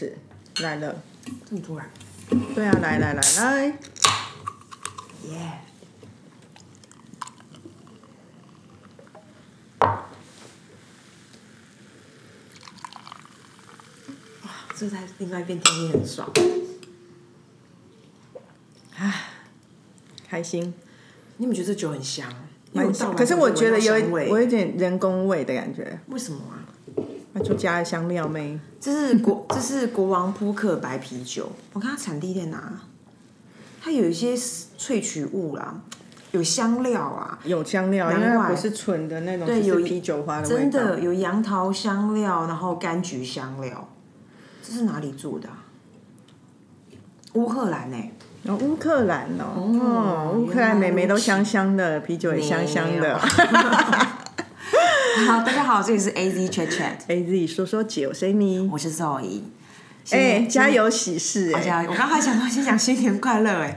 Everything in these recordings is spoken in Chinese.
是来了，这么突然，对啊，来来来来，耶！哇，这在另外一边听也很爽。开心，你们觉得这酒很香？可是我觉得有一闻到香味我有点人工味的感觉，为什么啊？那就加了香料没？这是国这是国王扑克白啤酒，我看它产地在哪？它有一些萃取物啦，有香料啊，有香料，因为它不是纯的那种，对有啤酒花的味道。真的有杨桃香料，然后柑橘香料，这是哪里做的、啊？乌克兰哎、哦，乌克兰哦，哦哦，乌克兰美眉都香香的，啤酒也香香的。好，大家好，这里是 A Z Chat Chat，A Z 说说酒，C 咪，我是 Zoe。哎，新加！油喜事我刚才想说先讲新年快乐哎，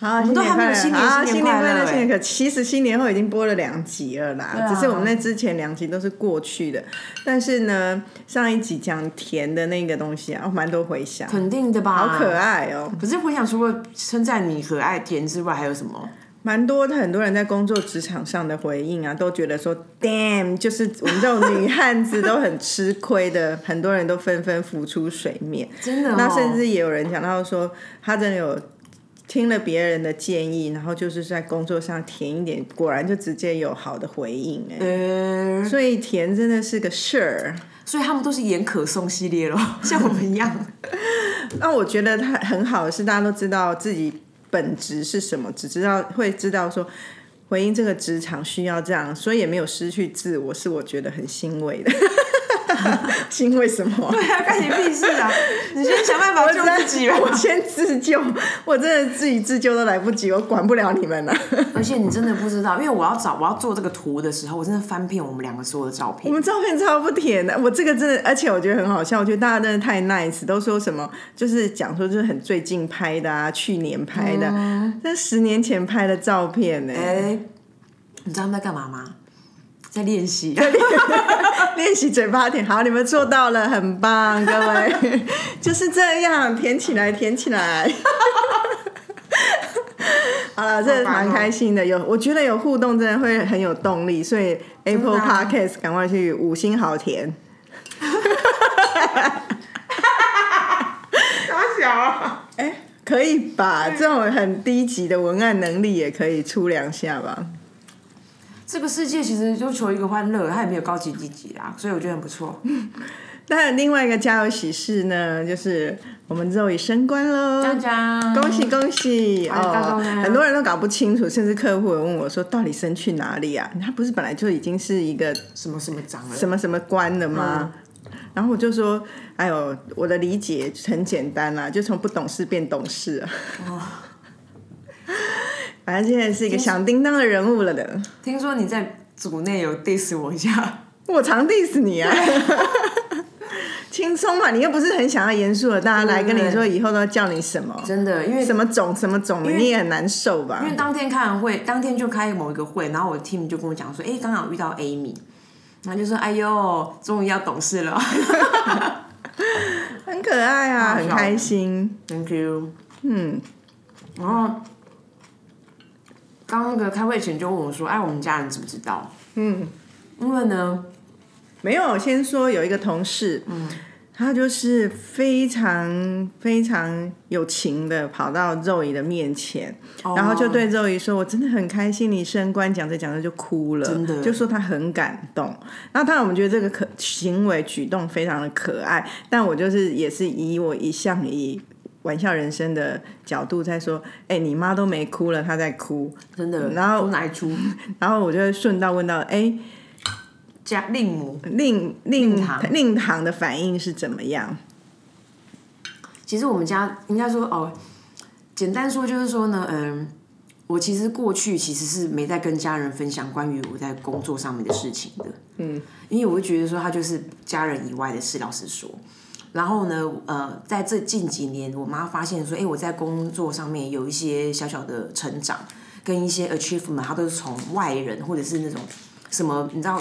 好，我们都还没有新年快乐好新年快乐，新年可其实新年后已经播了两集了啦，啊只是我们那之前两集都是过去的，但是呢，上一集讲甜的那个东西啊，哦蛮多回响，肯定的吧？好可。爱哦，可是回想，除了称赞你可爱甜之外，还有什么？蛮多的，很多人在工作职场上的回应啊，都觉得说，damn，就是我们这种女汉子都很吃亏的，很多人都纷纷浮出水面。真的、哦，那甚至也有人讲到说，他真的有听了别人的建议，然后就是在工作上甜一点，果然就直接有好的回应哎。呃，所以甜真的是个事儿。所以他们都是演可颂系列咯，像我们一样。那我觉得他很好的是，大家都知道自己本质是什么，只知道会知道说。回应这个职场需要这样，所以也没有失去自我，是我觉得很欣慰的。欣慰什么？对啊，干你屁事啊！你先想办法救自己吧。我先自救，我真的自己自救都来不及，我管不了你们了。而且你真的不知道，因为我要找我要做这个图的时候，我真的翻遍我们两个所有的照片我片。们照片超不甜的，我这个真的，而且我觉得很好笑，我觉得大家真的太 nice，都说什么就是讲说就是很最近拍的啊，去年拍的，那、十年前拍的照片呢、哎、你知道他们在干嘛吗？在练习。练习嘴巴甜，好，你们做到了，很棒，各位，就是这样，甜起来，甜起来。好了，这好烦哦蛮开心的，有我觉得有互动，真的会很有动力，所以 Apple Podcast 赶快去五星好甜。大小啊！哎，可以吧？这种很低级的文案能力也可以出两下吧？这个世界其实就求一个欢乐，它也没有高级低级啦，所以我觉得很不错。那另外一个家有喜事呢，就是我们肉已升官喽！恭喜恭喜哦很多人都搞不清楚，甚至客户有问我说，到底升去哪里啊？他不是本来就已经是一个什么什么长了？什么什么官了吗？然后我就说，哎呦，我的理解很简单啦、就从不懂事变懂事啊。反正现在是一个响叮当的人物了的。听说你在组内有 diss 我一下，我常 diss 你啊。轻松嘛，你又不是很想要严肃的，大家来跟你说以后都要叫你什么真的，因为什么种什么种，你也很难受吧因？为当天开完会，当天就开某一个会，然后我 team 就跟我讲说，哎、刚好遇到 Amy，然后就说，哎呦，终于要懂事了 很可爱啊，很开心。，Thank you。嗯，然后刚那个开会前就问我说，哎，我们家人知不知道？嗯，因为呢，没有，先说有一个同事，嗯，他就是非常非常有情的跑到肉姨的面前，然后就对肉姨说：“我真的很开心你升官。”讲着讲着就哭了，真的就说他很感动。然后当然我们觉得这个可行为举动非常的可爱，但我就是也是以我一向以。玩笑人生的角度在说，哎、你妈都没哭了，她在哭，真的，然后哭哪一出？然后我就会顺道问到，哎、家令母，令令令堂令堂的反应是怎么样？其实我们家应该说哦，简单说就是说呢，嗯，我其实过去其实是没在跟家人分享关于我在工作上面的事情的，嗯，因为我会觉得说他就是家人以外的事，老实说。然后呢，呃，在这近几年，我妈发现说，哎，我在工作上面有一些小小的成长，跟一些 achievement，她都是从外人或者是那种什么，你知道，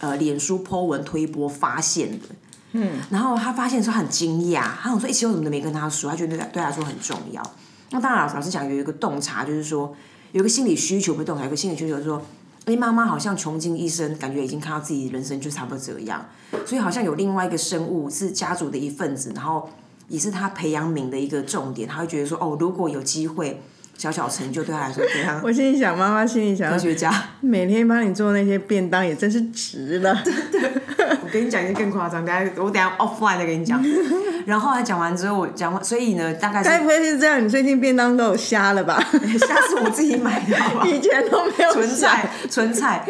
呃，脸书 po 文推波发现的。嗯，然后她发现的时候很惊讶，她想说：“哎，其实我怎么都没跟她说？她觉得对对他说很重要。”那当然，老师讲有一个洞察，就是说有一个心理需求，不是洞察，有个心理需求是说：“哎，妈妈好像穷尽一生，感觉已经看到自己人生就差不多这样，所以好像有另外一个生物是家族的一份子，然后也是他培养皿的一个重点。他会觉得说：哦，如果有机会。”小小成就对他来说怎样？我心里想，妈妈心里想，科学家每天帮你做那些便当也真是值了。我跟你讲一个更夸张，等下我等下 offline 再跟你讲。然后他讲完之后，我讲完，所以呢，大概该不会是这样？你最近便当都有虾了吧？虾是我自己买的，以前都没有纯菜，纯菜。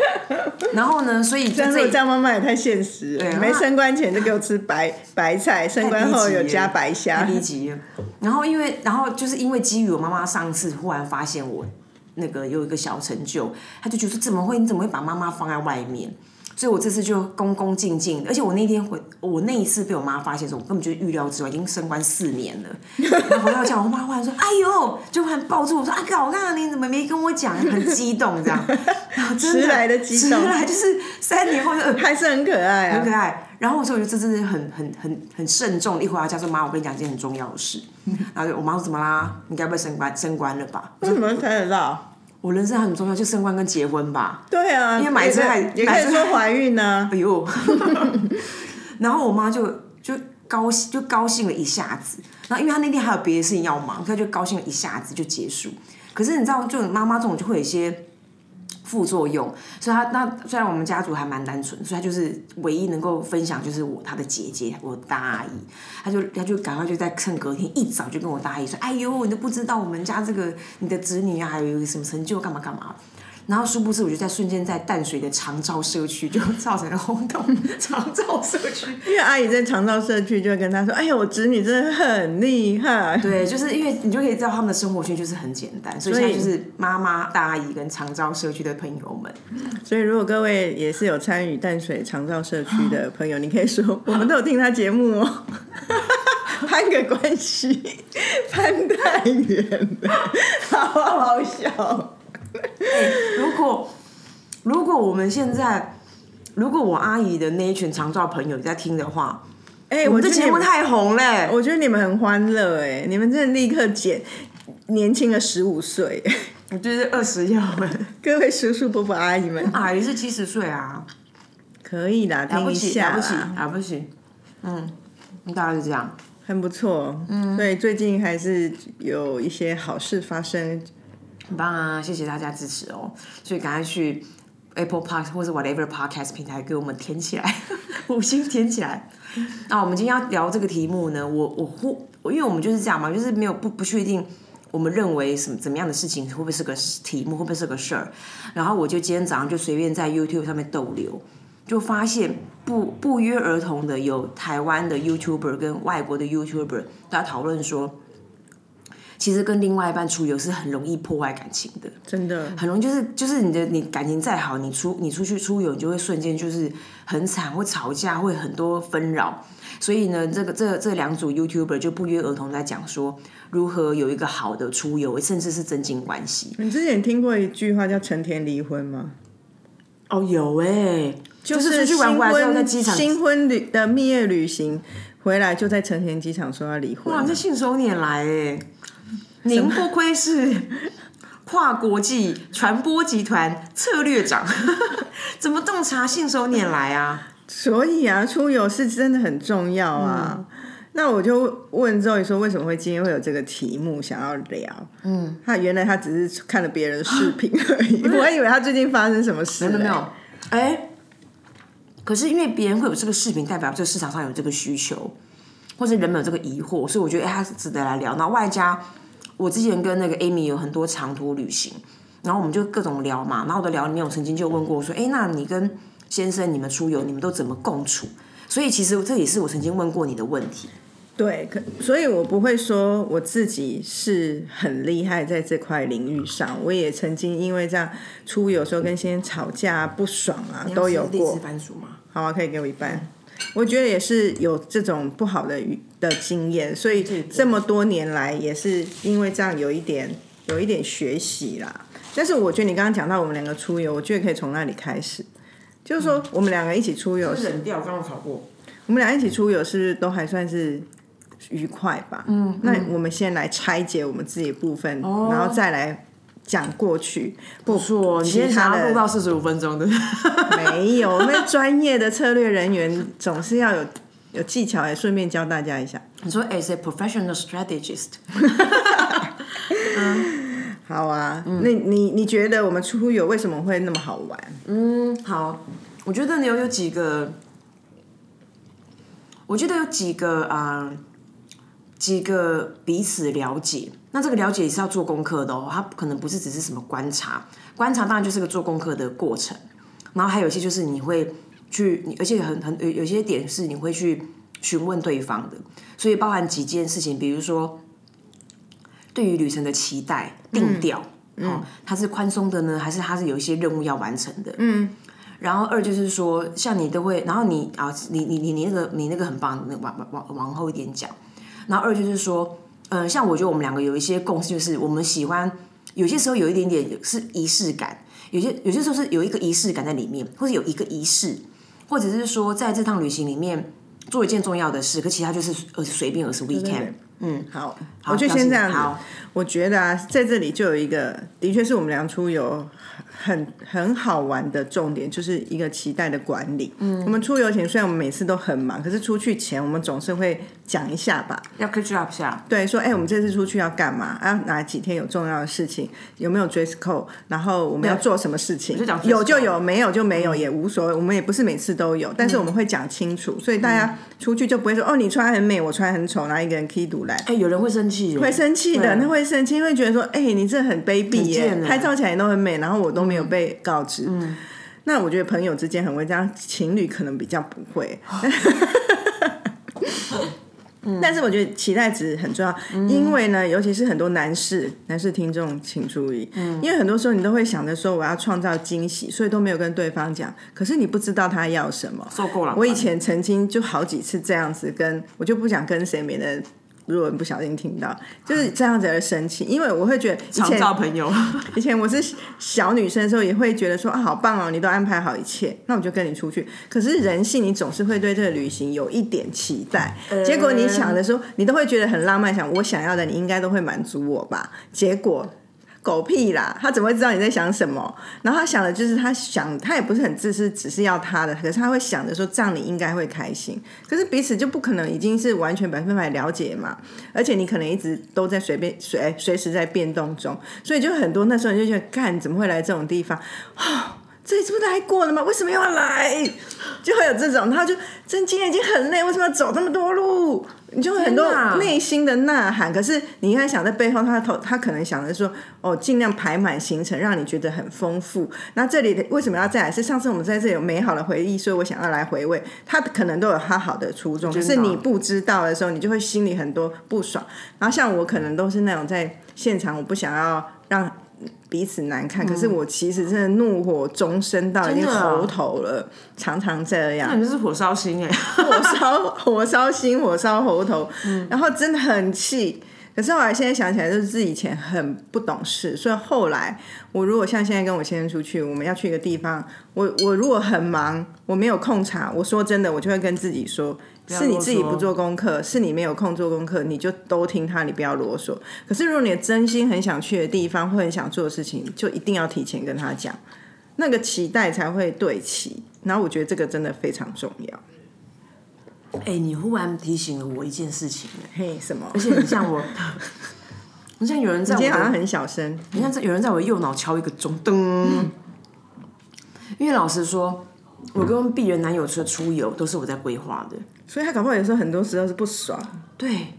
然后呢，所以这样这样妈妈也太现实，了，没升官前就给我吃白白菜，升官后有加白虾，低级。然后因为，然后就是因为基于我妈妈上次忽然发现我那个有一个小成就，他就觉得怎么会？你怎么会把妈妈放在外面？所以我这次就恭恭敬敬，而且我那天回我那一次被我妈发现的时候，我根本就是预料之外，已经升官四年了。然后回到家，我妈忽然说：“哎呦！”就忽然抱住我说：“啊，哥，我看到你怎么没跟我讲？”很激动这样，然后迟来的激动，迟来就是三年后就还是很可爱，很可爱。然后我说：“我觉得这真的很很很很慎重。”一回到家说：“妈，我跟你讲一件很重要的事。”然后我妈说：“怎么啦？你该不会升官升官了吧？”为什么猜得到？我人生很重要，就升官跟结婚吧。对啊，因为买车还也可以说怀孕呢。哎呦，然后我妈就就高兴，就高兴了一下子。然后因为她那天还有别的事情要忙，她就高兴了一下子就结束。可是你知道，就妈妈这种就会有一些。副作用，所以他那虽然我们家族还蛮单纯，所以他就是唯一能够分享就是我他的姐姐，我大阿姨，他就他就赶快就在趁隔天一早就跟我大阿姨说，哎呦，你都不知道我们家这个你的子女啊，还有什么成就，干嘛干嘛。然后殊不知，我就在瞬间在淡水的长照社区就造成了轰动。长照社区，因为阿姨在长照社区，就会跟他说：“哎呀，我侄女真的很厉害。”对，就是因为你就可以知道他们的生活圈就是很简单，所以现在就是妈妈、大阿姨跟长照社区的朋友们。所以如果各位也是有参与淡水长照社区的朋友，你可以说我们都有听他节目哦，攀个关系，攀太远了，好好笑。如果如果我们现在，如果我阿姨的那一群长照朋友在听的话，哎，我这节目太红嘞！我觉得你们很欢乐，哎，你们真的立刻减年轻了十五岁，我觉得二十要各位叔叔伯伯阿姨们，阿姨是七十岁啊，可以的，听一下，了不起，了不起，嗯，大概是这样，很不错，嗯，所以最近还是有一些好事发生。很棒啊！谢谢大家支持哦，所以赶快去 Apple Park 或者 whatever podcast 平台给我们填起来，五星填起来。那我们今天要聊这个题目呢，我我忽因为我们就是这样嘛，就是没有不不确定，我们认为什么怎么样的事情会不会是个题目，会不会是个事儿。然后我就今天早上就随便在 YouTube 上面逗留，就发现不不约而同的有台湾的 YouTuber 跟外国的 YouTuber 大家讨论说。其实跟另外一半出游是很容易破坏感情的，真的很容易就是就是你的你感情再好，你出你出去出游，你就会瞬间就是很惨，会吵架，会很多纷扰。所以呢，这个这这两组 YouTuber 就不约而同在讲说如何有一个好的出游，甚至是增进关系。你之前听过一句话叫“成田离婚”吗？哦，有哎，就是出去玩玩那机场新婚旅的蜜月旅行回来，就在成田机场说要离婚。哇，这信手拈来哎。您不愧是 跨国际传播集团策略长，怎么洞察信手拈来啊？所以啊，出游是真的很重要啊。那我就问周宇说，为什么会今天会有这个题目想要聊？嗯，他原来他只是看了别人的视频而已，我还以为他最近发生什么事。没有没有，哎，可是因为别人会有这个视频，代表这个市场上有这个需求，或者人们有这个疑惑，所以我觉得哎，他是值得来聊。那外加。我之前跟那个 Amy 有很多长途旅行，然后我们就各种聊嘛。然后我的聊里面，我曾经就问过说：“哎，那你跟先生你们出游，你们都怎么共处？”所以其实这也是我曾经问过你的问题。对，可所以我不会说我自己是很厉害在这块领域上。我也曾经因为这样出游时候跟先生吵架不爽啊，都有过。番薯吗？好啊，可以给我一半。我觉得也是有这种不好的的经验，所以这么多年来也是因为这样有一点有一点学习啦。但是我觉得你刚刚讲到我们两个出游，我觉得可以从那里开始，就是说我们两个一起出游。冷掉，刚刚吵过。我们俩一起出游是不是都还算是愉快吧？嗯，那我们先来拆解我们自己的部分，然后再来讲过去。不错，你今天想要录到四十五分钟的，没有，那专业的策略人员总是要有有技巧，也顺便教大家一下。你说 as a professional strategist，嗯 好啊，那你你觉得我们出游为什么会那么好玩？嗯，好，我觉得有有几个，我觉得有几个啊、呃几个彼此了解。那这个了解也是要做功课的哦，它可能不是只是什么观察，观察当然就是个做功课的过程。然后还有一些就是你会去，你而且很很有有些点是你会去询问对方的，所以包含几件事情，比如说对于旅程的期待定调，哦，它是宽松的呢，还是它是有一些任务要完成的？嗯。然后二就是说，像你都会，然后你啊，你你你你那个你那个很棒，那往往往后一点讲。然后二就是说，呃，像我觉得我们两个有一些共识，就是我们喜欢有些时候有一点点是仪式感，有些有些时候是有一个仪式感在里面，或者有一个仪式，或者是说在这趟旅行里面做一件重要的事，可其他就是呃随便，而是 weekend。嗯，好，我就先这样我觉得啊，在这里就有一个，的确是我们俩出游很很好玩的重点，就是一个期待的管理。嗯，我们出游前虽然我们每次都很忙，可是出去前我们总是会讲一下吧。要 catch up 下。对，说哎、我们这次出去要干嘛？啊，哪几天有重要的事情？有没有 dress code？然后我们要做什么事情就有就有，没有就没有，也无所谓。我们也不是每次都有，但是我们会讲清楚，所以大家出去就不会说哦，你穿很美，我穿很丑，然后一个人 key 独来。哎，有人会生气，会生气的，对那会生气，会觉得说，哎、你这很卑鄙耶拍照起来都很美，然后我都没有被告知。嗯那我觉得朋友之间很会这样，情侣可能比较不会。但是我觉得期待值很重要，因为呢，尤其是很多男士男士听众请注意，嗯因为很多时候你都会想着说我要创造惊喜，所以都没有跟对方讲，可是你不知道他要什么。受够了。我以前曾经就好几次这样子跟，我就不想跟谁，免得如果不小心听到，就是这样子而生气，因为我会觉得以常前交朋友，以前我是小女生的时候，也会觉得说啊，好棒哦，你都安排好一切，那我就跟你出去。可是人性，你总是会对这个旅行有一点期待，结果你想的时候，你都会觉得很浪漫，想我想要的，你应该都会满足我吧？结果。狗屁啦！他怎么会知道你在想什么？然后他想的就是他想，他也不是很自私，只是要他的，可是他会想着说这样你应该会开心。可是彼此就不可能已经是完全百分百了解嘛，而且你可能一直都在随便随随时在变动中，所以就很多那时候你就觉得，干怎么会来这种地方？这里是不是来过了吗？为什么要来？就会有这种，他就真今天已经很累，为什么要走这么多路？你就会很多内心的呐喊。可是你应该想在背后，他头他可能想的是说，哦，尽量排满行程，让你觉得很丰富。那这里的为什么要再来？是上次我们在这里有美好的回忆，所以我想要来回味。他可能都有他好的初衷，可是你不知道的时候，你就会心里很多不爽。然后像我可能都是那种在现场，我不想要让。彼此难看，可是我其实真的怒火中生到已经喉头了，常常这样那。你就是火烧心哎。火烧火烧心，火烧喉头，然后真的很气。可是后来现在想起来，就是自己以前很不懂事，所以后来我如果像现在跟我先生出去，我们要去一个地方，我我如果很忙，我没有空查，我说真的，我就会跟自己说，要是你自己不做功课，是你没有空做功课，你就都听他，你不要啰嗦。可是如果你真心很想去的地方或很想做的事情，就一定要提前跟他讲，那个期待才会对齐。然后我觉得这个真的非常重要。哎、你忽然提醒了我一件事情哎，嘿，什么？而且你像我，你像有人在我，今天好像很小声，你像在有人在我右脑敲一个钟，噔。因为老实说，我跟鄙人男友的出游都是我在规划的，所以他搞不好有时候很多时候是不爽，对，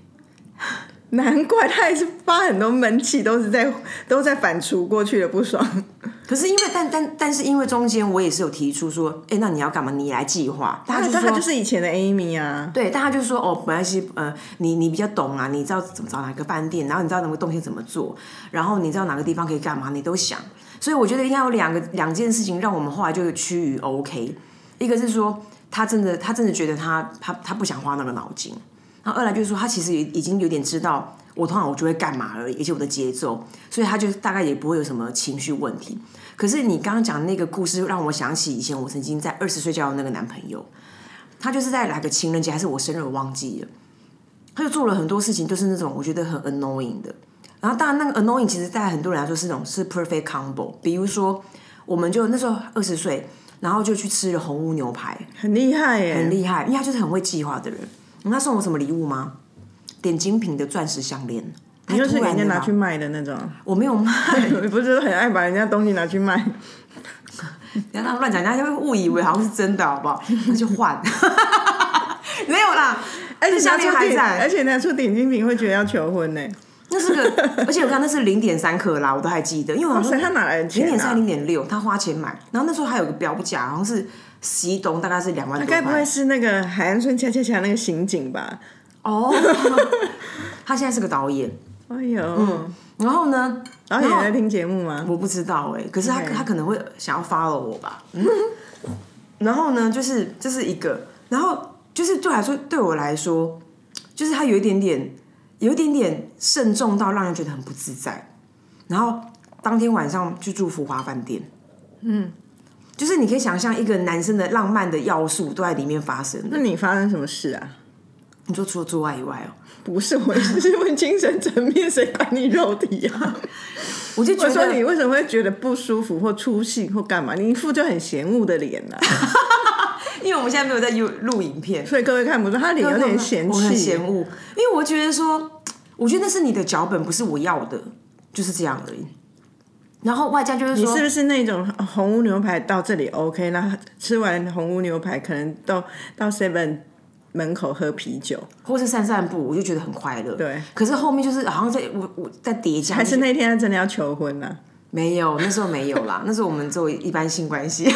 难怪他也是发很多闷气，都是在都在反刍过去的不爽。可是因为但但但是因为中间我也是有提出说，哎、那你要干嘛？你来计划。他就说但他就是以前的 Amy 啊，对，但他就说哦，本来是，呃，你你比较懂啊，你知道怎么找哪个饭店，然后你知道哪个东西怎么做，然后你知道哪个地方可以干嘛，你都想。所以我觉得应该有两个两件事情让我们后来就趋于 OK，一个是说他真的他真的觉得他他他不想花那个脑筋，然后二来就是说他其实也已经有点知道我通常我就会干嘛而已，而且我的节奏，所以他就大概也不会有什么情绪问题。可是你刚刚讲的那个故事让我想起以前我曾经在二十岁交的那个男朋友。他就是在来个情人节还是我生日我忘记了，他就做了很多事情，就是那种我觉得很 annoying 的。然后当然那个 annoying 其实在很多人来说是那种是 perfect combo，比如说我们就那时候二十岁，然后就去吃了红屋牛排，很厉害耶，很厉害，因为他就是很会计划的人。你知道他送我什么礼物吗？点精品的钻石项链。你就是人家拿去卖的那种，我没有卖，你不是很爱把人家东西拿去卖？不要让他乱讲，人家就会误以为好像是真的，好不好？那就换，没有啦。而且拿出在而且拿出点精品会觉得要求婚呢。那是个，而且我看那是零点三克拉，我都还记得，因为好像他哪来的零钱啊点三、？零点六，他花钱买，然后那时候还有个标价，好像是西东，大概是两万多该不会。是那个海岸村恰恰恰那个刑警吧？哦，他现在是个导演，哎呦，然后呢，导演在听节目吗？我不知道哎、可是他他可能会想要 follow 我吧。嗯 然后呢，就是这是一个，然后就是对我来说，对我来说，就是他有一点点，有一点点慎重到让人觉得很不自在。然后当天晚上去住福华饭店，嗯，就是你可以想象一个男生的浪漫的要素都在里面发生。那你发生什么事啊？你说除了做爱以外哦，不是，我是问精神层面，谁管你肉体啊？我就觉得说你得为什么会觉得不舒服或出戏或干嘛？你一副就很嫌恶的脸呐、因为我们现在没有在录录影片，所以各位看不出他脸有点嫌我很弃嫌。恶，因为我觉得说，我觉得那是你的脚本，不是我要的，就是这样而已。然后外加就是说，你是不是那种红屋牛排到这里 OK？那吃完红屋牛排，可能到到 Seven 门口喝啤酒，或是散散步，我就觉得很快乐。对。可是后面就是好像在我我在叠加，还是那天他真的要求婚呢、没有，那时候没有啦，那时候我们做一般性关系，一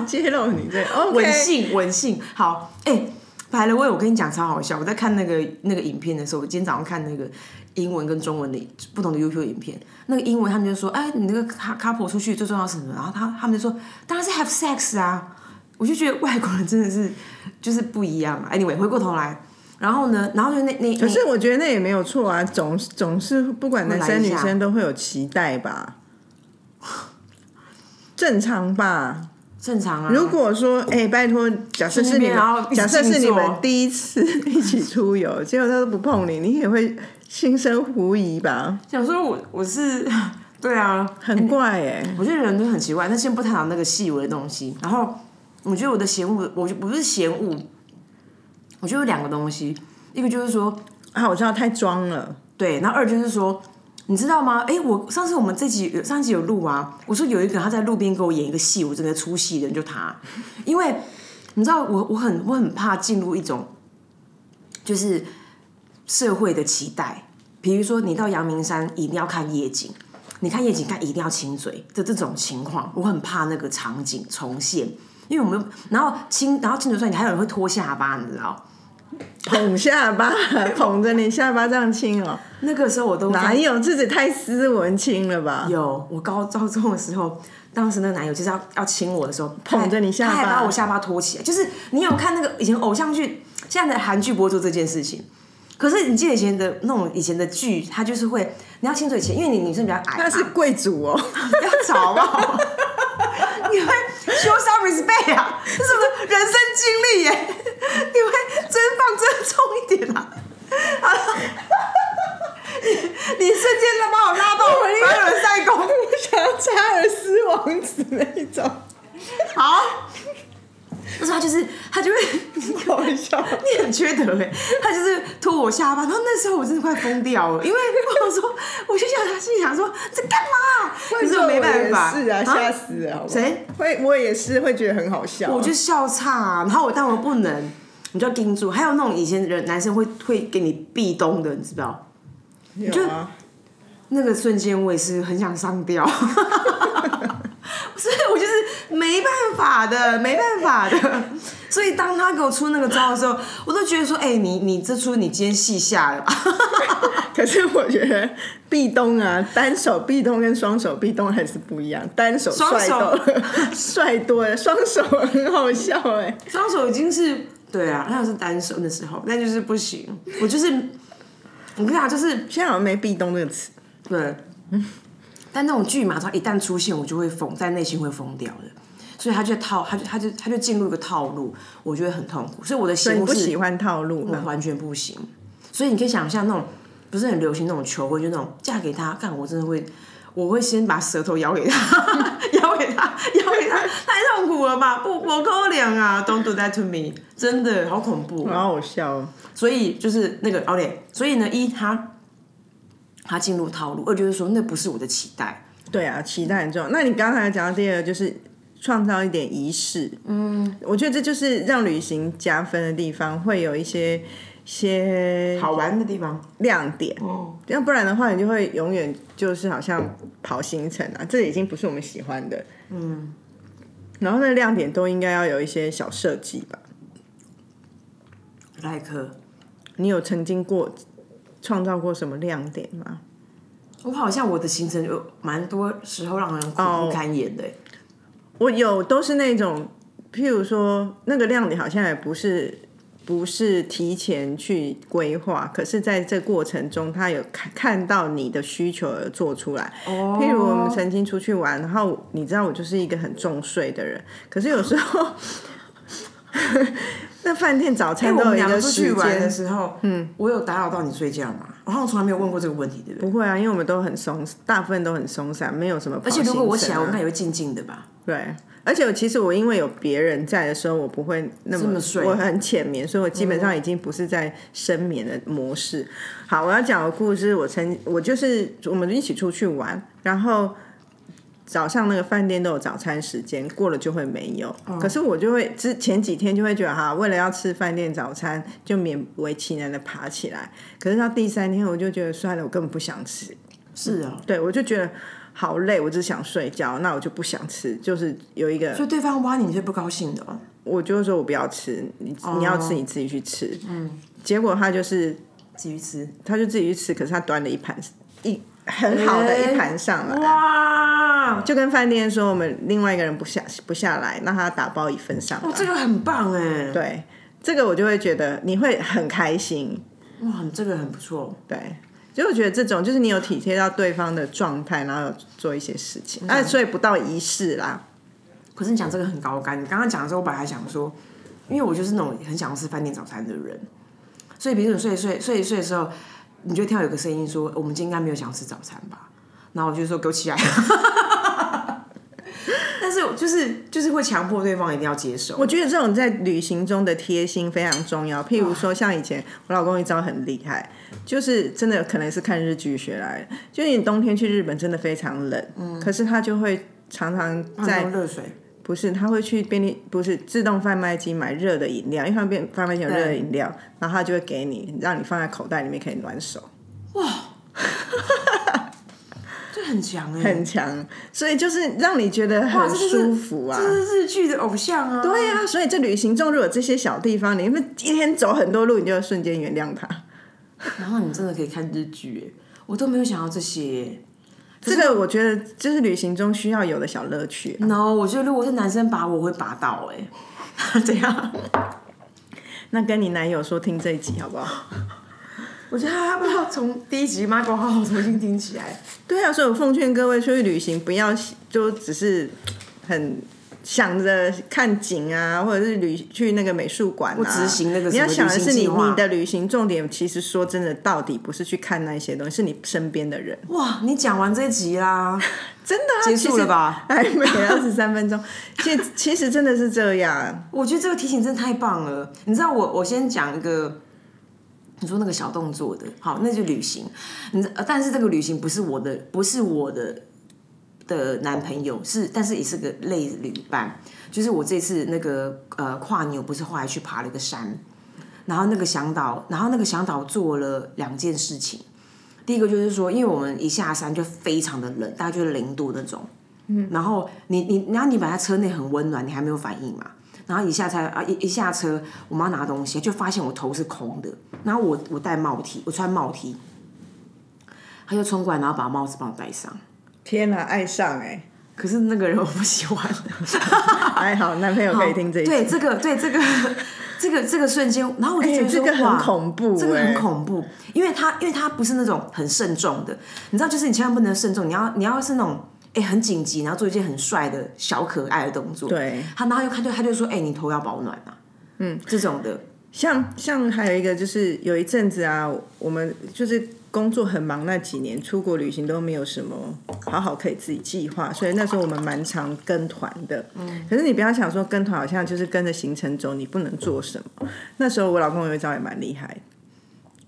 直揭露你这 OK 吻性吻性。好，哎、百了，我我跟你讲超好笑。我在看那个那个影片的时候，我今天早上看那个英文跟中文的不同的 YouTube 影片。那个英文他们就说，哎，你那个 cou- couple 出去最重要是什么？然后他他们就说，当然是 have sex 啊。我就觉得外国人真的是就是不一样啊。Anyway，回过头来，然后呢，然后就那那可是我觉得那也没有错啊，总总是不管男生女生都会有期待吧，正常吧。正常啊。如果说，哎、拜托，假设是你们，假设是你们第一次一起出游，结果他都不碰你，你也会心生狐疑吧？想说我我是 对啊，很怪哎、我觉得人都很奇怪。那先不谈到那个细微的东西，然后我觉得我的嫌恶，我就不是嫌恶，我觉得有两个东西，一个就是说，啊，我知道太装了，对，然后二就是说，你知道吗？哎，我上次我们这集上集有录啊，我说有一个他在路边给我演一个戏，我真的出戏的人就他，因为你知道我我很我很怕进入一种就是社会的期待，比如说你到阳明山一定要看夜景。你看夜景，看一定要亲嘴的这种情况，我很怕那个场景重现，因为我们然后亲，然后亲嘴出来，你还有人会拖下巴，你知道？捧下巴，捧着你下巴这样亲哦、那个时候我都哪有？这也太斯文亲了吧？有，我高高中的时候，当时那个男友就是要要亲我的时候，捧着你下巴他还把我下巴托起来。就是你有看那个以前偶像剧，现在的韩剧不会做这件事情。可是你记得以前的那种以前的剧，他就是会你要亲嘴前，因为你女生比较矮那，是贵族哦、不要吵好不好？你会 show some respect 啊，这是我的人生经历耶，你会尊放尊重一点啊。好了你你瞬间的把我拉到凡尔赛宫，我想要查尔斯王子那一种，好。那时候他就是他就会，好笑。你很缺德哎，他就是拖我下巴，然后那时候我真的快疯掉了，因为我想说，我就想心里想说在干嘛？可是我没办法，是啊，吓死了，好好谁？会？我也是会觉得很好笑啊。我就笑岔、啊，然后我但我不能，你就要盯住。还有那种以前人男生会会给你壁咚的，你知道？有啊，那个瞬间我也是很想上吊，所以我就是没办法的，没办法的。所以当他给我出那个招的时候，我都觉得说，哎、你你这出你今天戏下了吧？可是我觉得壁咚啊，单手壁咚跟双手壁咚还是不一样。单手双手帅多了，帅多了，双手很好笑哎。双手已经是对啊，那是单手的时候，那就是不行。我就是我跟你讲，就是现在好像没壁咚这个词。对，但那种剧马上一旦出现，我就会疯，在内心会疯掉的。所以他就套，他就他就他就进入一个套路，我觉得很痛苦。所以我的所以你形式不喜欢套路？我完全不行。所以你可以想象那种不是很流行那种求婚，就那种嫁给他，干我真的会，我会先把舌头咬给他，咬给他，咬给他，太痛苦了吧？不，我可怜啊！Don't do that to me，真的好恐怖。好好笑哦。所以就是那个奥利，所以呢，一他他进入套路，二就是说那不是我的期待。对啊，期待很重要。那你刚才讲到第二个就是创造一点仪式，嗯，我觉得这就是让旅行加分的地方，会有一些些好玩的地方，亮点。哦，要不然的话，你就会永远就是好像跑行程啊，这已经不是我们喜欢的。嗯，然后那亮点都应该要有一些小设计吧。来克，你有曾经过创造过什么亮点吗？我好像我的行程有蛮多时候让人苦不堪言的。我有都是那种，譬如说那个亮点好像也不是不是提前去规划，可是在这过程中，他有看看到你的需求而做出来。哦，譬如我们曾经出去玩，然后你知道我就是一个很重睡的人，可是有时候。那饭店早餐都有一个时间的时候，嗯，我有打扰到你睡觉吗？我好像从来没有问过这个问题，对不对？不会啊，因为我们都很松，大部分都很松散，没有什么。而且如果我起来，我应该也会静静的吧？对，而且其实我因为有别人在的时候，我不会那么睡，我很浅眠，所以我基本上已经不是在深眠的模式。好，我要讲的故事，我曾我就是我们一起出去玩，然后。早上那个饭店都有早餐时间，过了就会没有。可是我就会之前几天就会觉得哈，为了要吃饭店早餐，就勉为其难的爬起来。可是到第三天，我就觉得算了，我根本不想吃。是啊，对我就觉得好累，我只想睡觉，那我就不想吃。就是有一个，所以对方挖你是不高兴的。我就说我不要吃，你你要吃你自己去吃。嗯，结果他就是自己吃，他就自己去吃。可是他端了一盘一。很好的一盘上来，哇！就跟饭店说，我们另外一个人不下不下来，让他打包一份上来。哇，这个很棒哎！对，这个我就会觉得你会很开心。哇，这个很不错。对，就我觉得这种就是你有体贴到对方的状态，然后有做一些事情，哎，所以不到仪式啦。可是你讲这个很高干，你刚刚讲的时候，我本来想说，因为我就是那种很想要吃饭店早餐的人，所以比如你睡睡睡一睡的时候。你就听到有个声音说：“我们今天应该没有想要吃早餐吧？”然后我就说：“给我起来！” 但是就是就是会强迫对方一定要接受。我觉得这种在旅行中的贴心非常重要。譬如说，像以前我老公一招很厉害，就是真的可能是看日剧学来的。就是你冬天去日本真的非常冷，嗯，可是他就会常常在热水。不是，他会去便利，不是自动贩卖机买热的饮料，因为他便贩卖机有热的饮料，然后他就会给你，让你放在口袋里面可以暖手。哇，这很强哎，很强，所以就是让你觉得很舒服啊。这是日剧的偶像啊。对啊，所以这旅行中如果这些小地方，你们一天走很多路，你就瞬间原谅他。然后你真的可以看日剧，我都没有想到这些。这个我觉得就是旅行中需要有的小乐趣。No，我觉得如果是男生拔我会拔到哎，怎样？那跟你男友说听这一集好不好？我觉得他要不要从第一集妈给我好好重新听起来？对啊，所以我奉劝各位出去旅行不要就只是很。想着看景啊，或者是旅去那个美术馆啊，你要想的是你你的旅行重点，其实说真的，到底不是去看那些东西，是你身边的人。哇，你讲完这集啦，真的结束了吧？还没二十三分钟，其其实真的是这样。我觉得这个提醒真的太棒了。你知道，我我先讲一个，你说那个小动作的，好，那就旅行。你但是这个旅行不是我的，不是我的。的男朋友是，但是也是个类旅伴。就是我这次那个呃跨年，我不是后来去爬了一个山，然后那个向导，然后那个向导做了两件事情。第一个就是说，因为我们一下山就非常的冷，大概就是零度那种。嗯。然后你你然后你本来车内很温暖，你还没有反应嘛？然后一下车啊一一下车，我们要拿东西，就发现我头是空的。然后我我戴帽 T，我穿帽 T，他就冲过来，然后把帽子帮我戴上。天哪，爱上哎！可是那个人我不喜欢。还好，男朋友可以听这一。对这个，对这个，这个这个瞬间，然后我就觉得这个很恐怖，这个很恐怖，因为他因为他不是那种很慎重的，你知道，就是你千万不能慎重，你要你要是那种哎、很紧急，然后做一件很帅的小可爱的动作。对，他然后又看就，他就说：“哎、你头要保暖啊。”嗯，这种的，像像还有一个就是有一阵子啊，我们就是工作很忙那几年，出国旅行都没有什么好好可以自己计划，所以那时候我们蛮常跟团的。嗯，可是你不要想说跟团好像就是跟着行程走，你不能做什么。那时候我老公有一招也蛮厉害。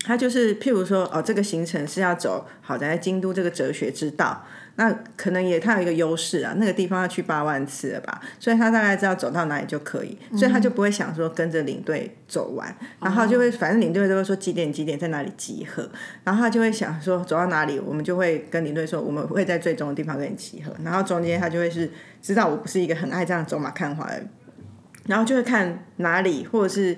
他就是，譬如说，哦，这个行程是要走好在京都这个哲学之道，那可能也他有一个优势啊，那个地方要去八万次了吧，所以他大概知道走到哪里就可以，所以他就不会想说跟着领队走完，然后就会反正领队都会说几点几点在哪里集合，然后他就会想说走到哪里，我们就会跟领队说我们会在最终的地方跟你集合，然后中间他就会是知道我不是一个很爱这样走马看花的人，然后就会看哪里或者是。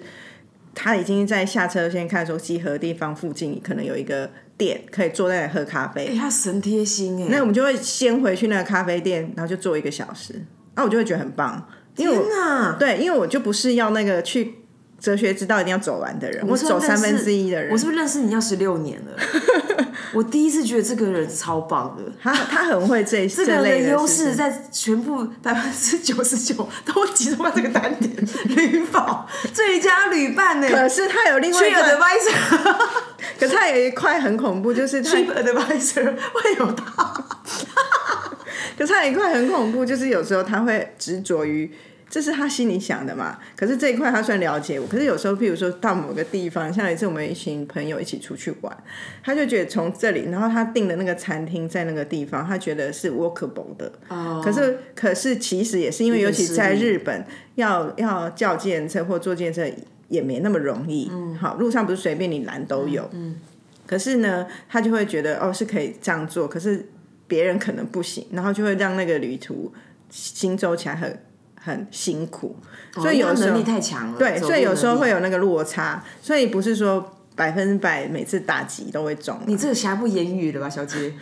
他已经在下车先看说集合的地方附近可能有一个店可以坐在那里喝咖啡，哎、他神贴心哎、那我们就会先回去那个咖啡店，然后就坐一个小时，那我就会觉得很棒，因为我天哪！对，因为我就不是要那个去哲学之道一定要走完的人，我走三分之一的人。我，是不是认识你要十六年了？我第一次觉得这个人超棒的。他他很会这 这个人的优势在全部百分之九十九都集中在这个单点，旅保最佳旅伴呢？可是他有另外一个，Advisor 可是他有一块很恐怖，就是他，Trip Advisor 会有他，可是他有一块很恐怖，就是有时候他会执着于。这是他心里想的嘛？可是这一块他算了解我，可是有时候，譬如说到某个地方，像有一次我们一群朋友一起出去玩，他就觉得从这里，然后他订的那个餐厅在那个地方，他觉得是 workable 的。哦可是，可是其实也是因为，尤其在日本，要要叫计程车或坐计程车也没那么容易。嗯，好，路上不是随便你拦都有。嗯，可是呢，他就会觉得哦是可以这样做，可是别人可能不行，然后就会让那个旅途行走起来很很辛苦。所以有时候能力太强了，对，所以有时候会有那个落差，所以不是说百分之百每次打击都会中啊。你这个瑕不掩瑜了吧，小姐？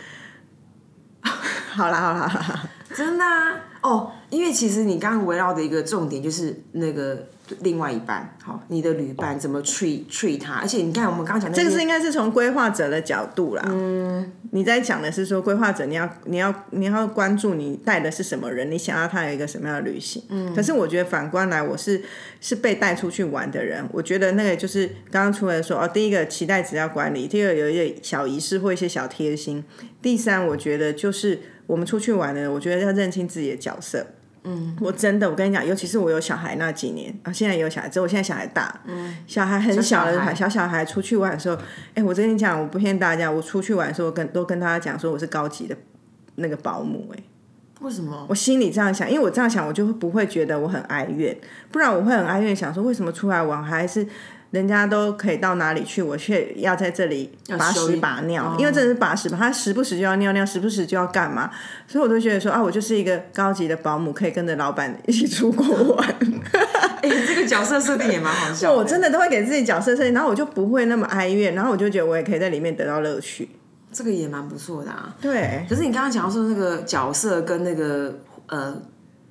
好啦好啦好啦，真的啊，哦，因为其实你刚刚围绕的一个重点就是那个另外一半，好，你的旅伴怎么 treat treat 他，而且你看我们刚刚讲这个是应该是从规划者的角度啦。嗯，你在讲的是说规划者你要你要你要关注你带的是什么人，你想要他有一个什么样的旅行。嗯，可是我觉得反观来，我是是被带出去玩的人，我觉得那个就是刚刚出来说哦，第一个期待值要管理，第二有一些小仪式或一些小贴心，第三我觉得就是我们出去玩呢，我觉得要认清自己的角色。嗯，我真的，我跟你讲，尤其是我有小孩那几年啊，现在也有小孩，只有我现在小孩大，嗯，小孩很小的小小孩。小小孩出去玩的时候，哎、我跟你讲，我不骗大家，我出去玩的时候跟都跟大家讲说我是高级的那个保姆、哎，为什么？我心里这样想，因为我这样想，我就会不会觉得我很哀怨，不然我会很哀怨，想说为什么出来玩还是人家都可以到哪里去，我却要在这里把屎把尿，因为真的是把屎把，他时不时就要尿尿，时不时就要干嘛，所以我都觉得说啊，我就是一个高级的保姆，可以跟着老板一起出国玩。哎、这个角色设定也蛮好笑的。我真的都会给自己角色设定，然后我就不会那么哀怨，然后我就觉得我也可以在里面得到乐趣。这个也蛮不错的啊。对，可是你刚刚讲到说那个角色跟那个呃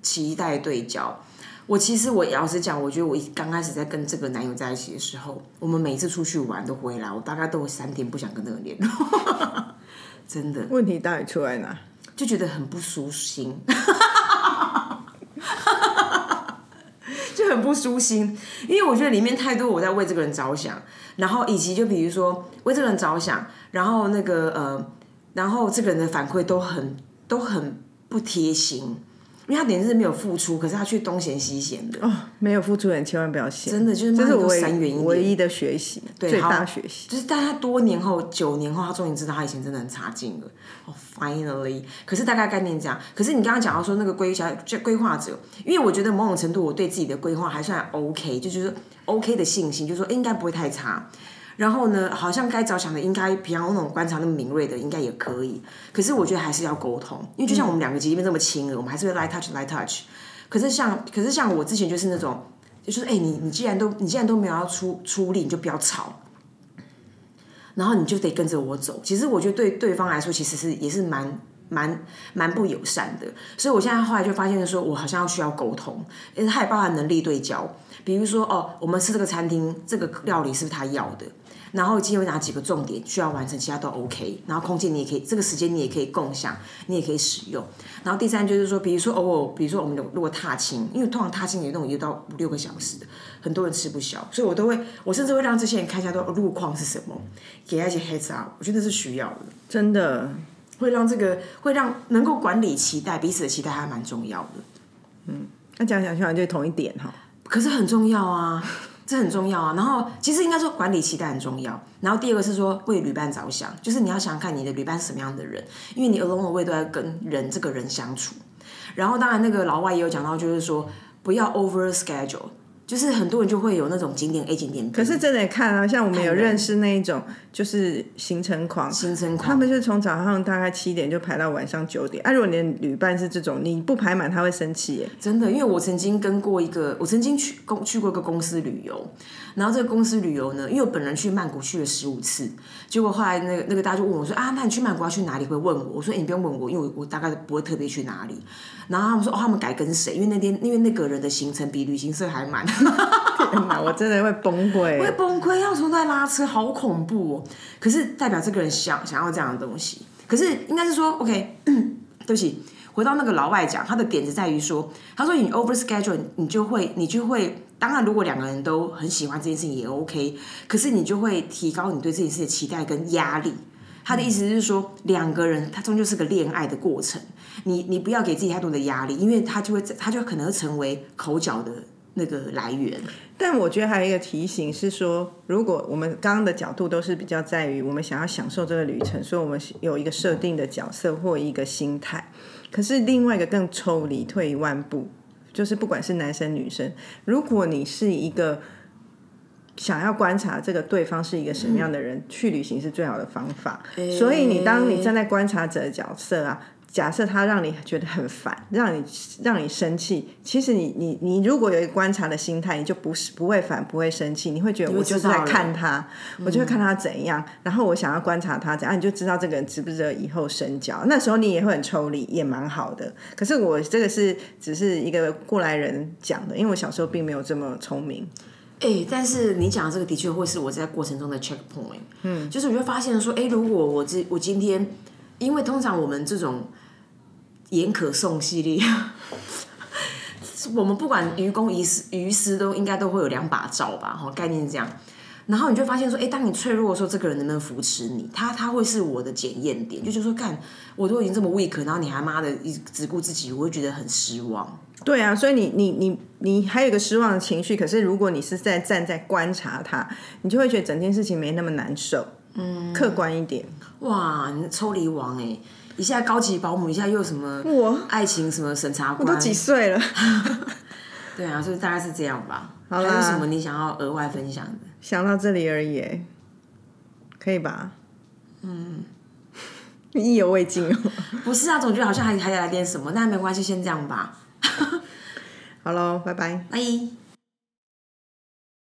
期待对焦，我其实我老实讲，我觉得我一刚开始在跟这个男友在一起的时候，我们每次出去玩都回来，我大概都有三天不想跟那个联络，真的问题到底出在哪？就觉得很不舒心。就很不舒心，因为我觉得里面太多我在为这个人着想，然后以及就比如说为这个人着想，然后那个呃，然后这个人的反馈都很都很不贴心，因为他点是没有付出，可是他却东嫌西嫌的，哦，没有付出的人千万不要嫌，真的就是这是我唯一的学习，最大学习。就是但他多年后九年后，他终于知道他以前真的很差劲了。哦、f i n a l l y 可是大概概念这样。可是你刚刚讲到说那个规划就规划者，因为我觉得某种程度我对自己的规划还算 OK，就就是 OK 的信心，就是说应该不会太差。然后呢，好像该着想的，应该平常那种观察那么敏锐的，应该也可以。可是我觉得还是要沟通，因为就像我们两个即便这么亲了，我们还是会 light touch touch。可是像可是像我之前就是那种，就是哎、你你既然都你既然都没有要出出力，你就不要吵。然后你就得跟着我走。其实我觉得对对方来说，其实是也是蛮蛮蛮不友善的。所以我现在后来就发现说，我好像要需要沟通，因为他也包含能力对焦。比如说，哦，我们吃这个餐厅这个料理是不是他要的？然后今天有哪几个重点需要完成，其他都 OK。然后空间你也可以，这个时间你也可以共享，你也可以使用。然后第三就是说，比如说偶尔，比如说我们如果踏青，因为通常踏青也那种一到五六个小时的，很多人吃不消，所以我都会，我甚至会让这些人看一下都路况是什么，给他一些 heads up，我觉得是需要的，真的会让这个会让能够管理期待彼此的期待还蛮重要的。嗯那讲讲去好像就同一点哈。可是很重要啊，这很重要啊。然后其实应该说管理期待很重要。然后第二个是说为旅伴着想，就是你要想想看你的旅伴是什么样的人，因为你 along the way 都在跟人这个人相处。然后当然那个老外也有讲到，就是说不要 over schedule。就是很多人就会有那种景点 A 景点 B，可是真的看啊，像我们有认识那一种，就是行程狂，行程狂他们就从早上大概七点就排到晚上九点。啊，如果你的旅伴是这种，你不排满他会生气耶。真的，因为我曾经跟过一个，我曾经去公去过一个公司旅游，然后这个公司旅游呢，因为我本人去曼谷去了十五次，结果后来那个那个大家就问我说啊，那你去曼谷要去哪里？会问我，我说、欸、你不用问我，因为我我大概不会特别去哪里。然后他们说哦，他们改跟谁？因为那天因为那个人的行程比旅行社还满，天哪，我真的会崩溃。会崩溃，要从那拉车，好恐怖哦。可是代表这个人想想要这样的东西，可是应该是说，OK，对不起，回到那个老外讲，他的点子在于说，他说你 over schedule，你就会你就会，当然如果两个人都很喜欢这件事情也 OK，可是你就会提高你对这件事的期待跟压力。他的意思是说，两个人他终究是个恋爱的过程，你你不要给自己太多的压力，因为他就会他就可能会成为口角的那个来源。但我觉得还有一个提醒是说，如果我们刚刚的角度都是比较在于我们想要享受这个旅程，所以我们有一个设定的角色或一个心态。可是另外一个更抽离，退一万步，就是不管是男生女生，如果你是一个想要观察这个对方是一个什么样的人，去旅行是最好的方法。所以你当你站在观察者的角色啊。假设他让你觉得很烦，让你让你生气，其实你你你如果有一个观察的心态，你就不是不会烦，不会生气，你会觉得我就是在看他，我就会看他怎样，然后我想要观察他怎样，你就知道这个人值不值得以后深交。那时候你也会很抽离，也蛮好的。可是我这个是只是一个过来人讲的，因为我小时候并没有这么聪明。哎、但是你讲的这个的确会是我在过程中的 checkpoint，嗯，就是我会发现说，哎、如果我这我今天，因为通常我们这种严可颂系列，我们不管愚公移私于私都应该都会有两把照吧，哈，概念是这样。然后你就发现说，哎、当你脆弱的时候，这个人能不能扶持你？他他会是我的检验点，就觉得说，看我都已经这么 weak，然后你还妈的一只顾自己，我会觉得很失望。对啊，所以你你你你还有一个失望的情绪，可是如果你是在站在观察他，你就会觉得整件事情没那么难受。嗯，客观一点。哇，你抽离王哎、一下高级保姆，一下又什么我爱情什么审查官，我都几岁了，对啊，所以大概是这样吧。好啦还有什么你想要额外分享的？想到这里而已，可以吧？嗯，意犹未尽哦。不是啊，总觉得好像还还得来点什么，但没关系，先这样吧。好喽，拜拜。拜。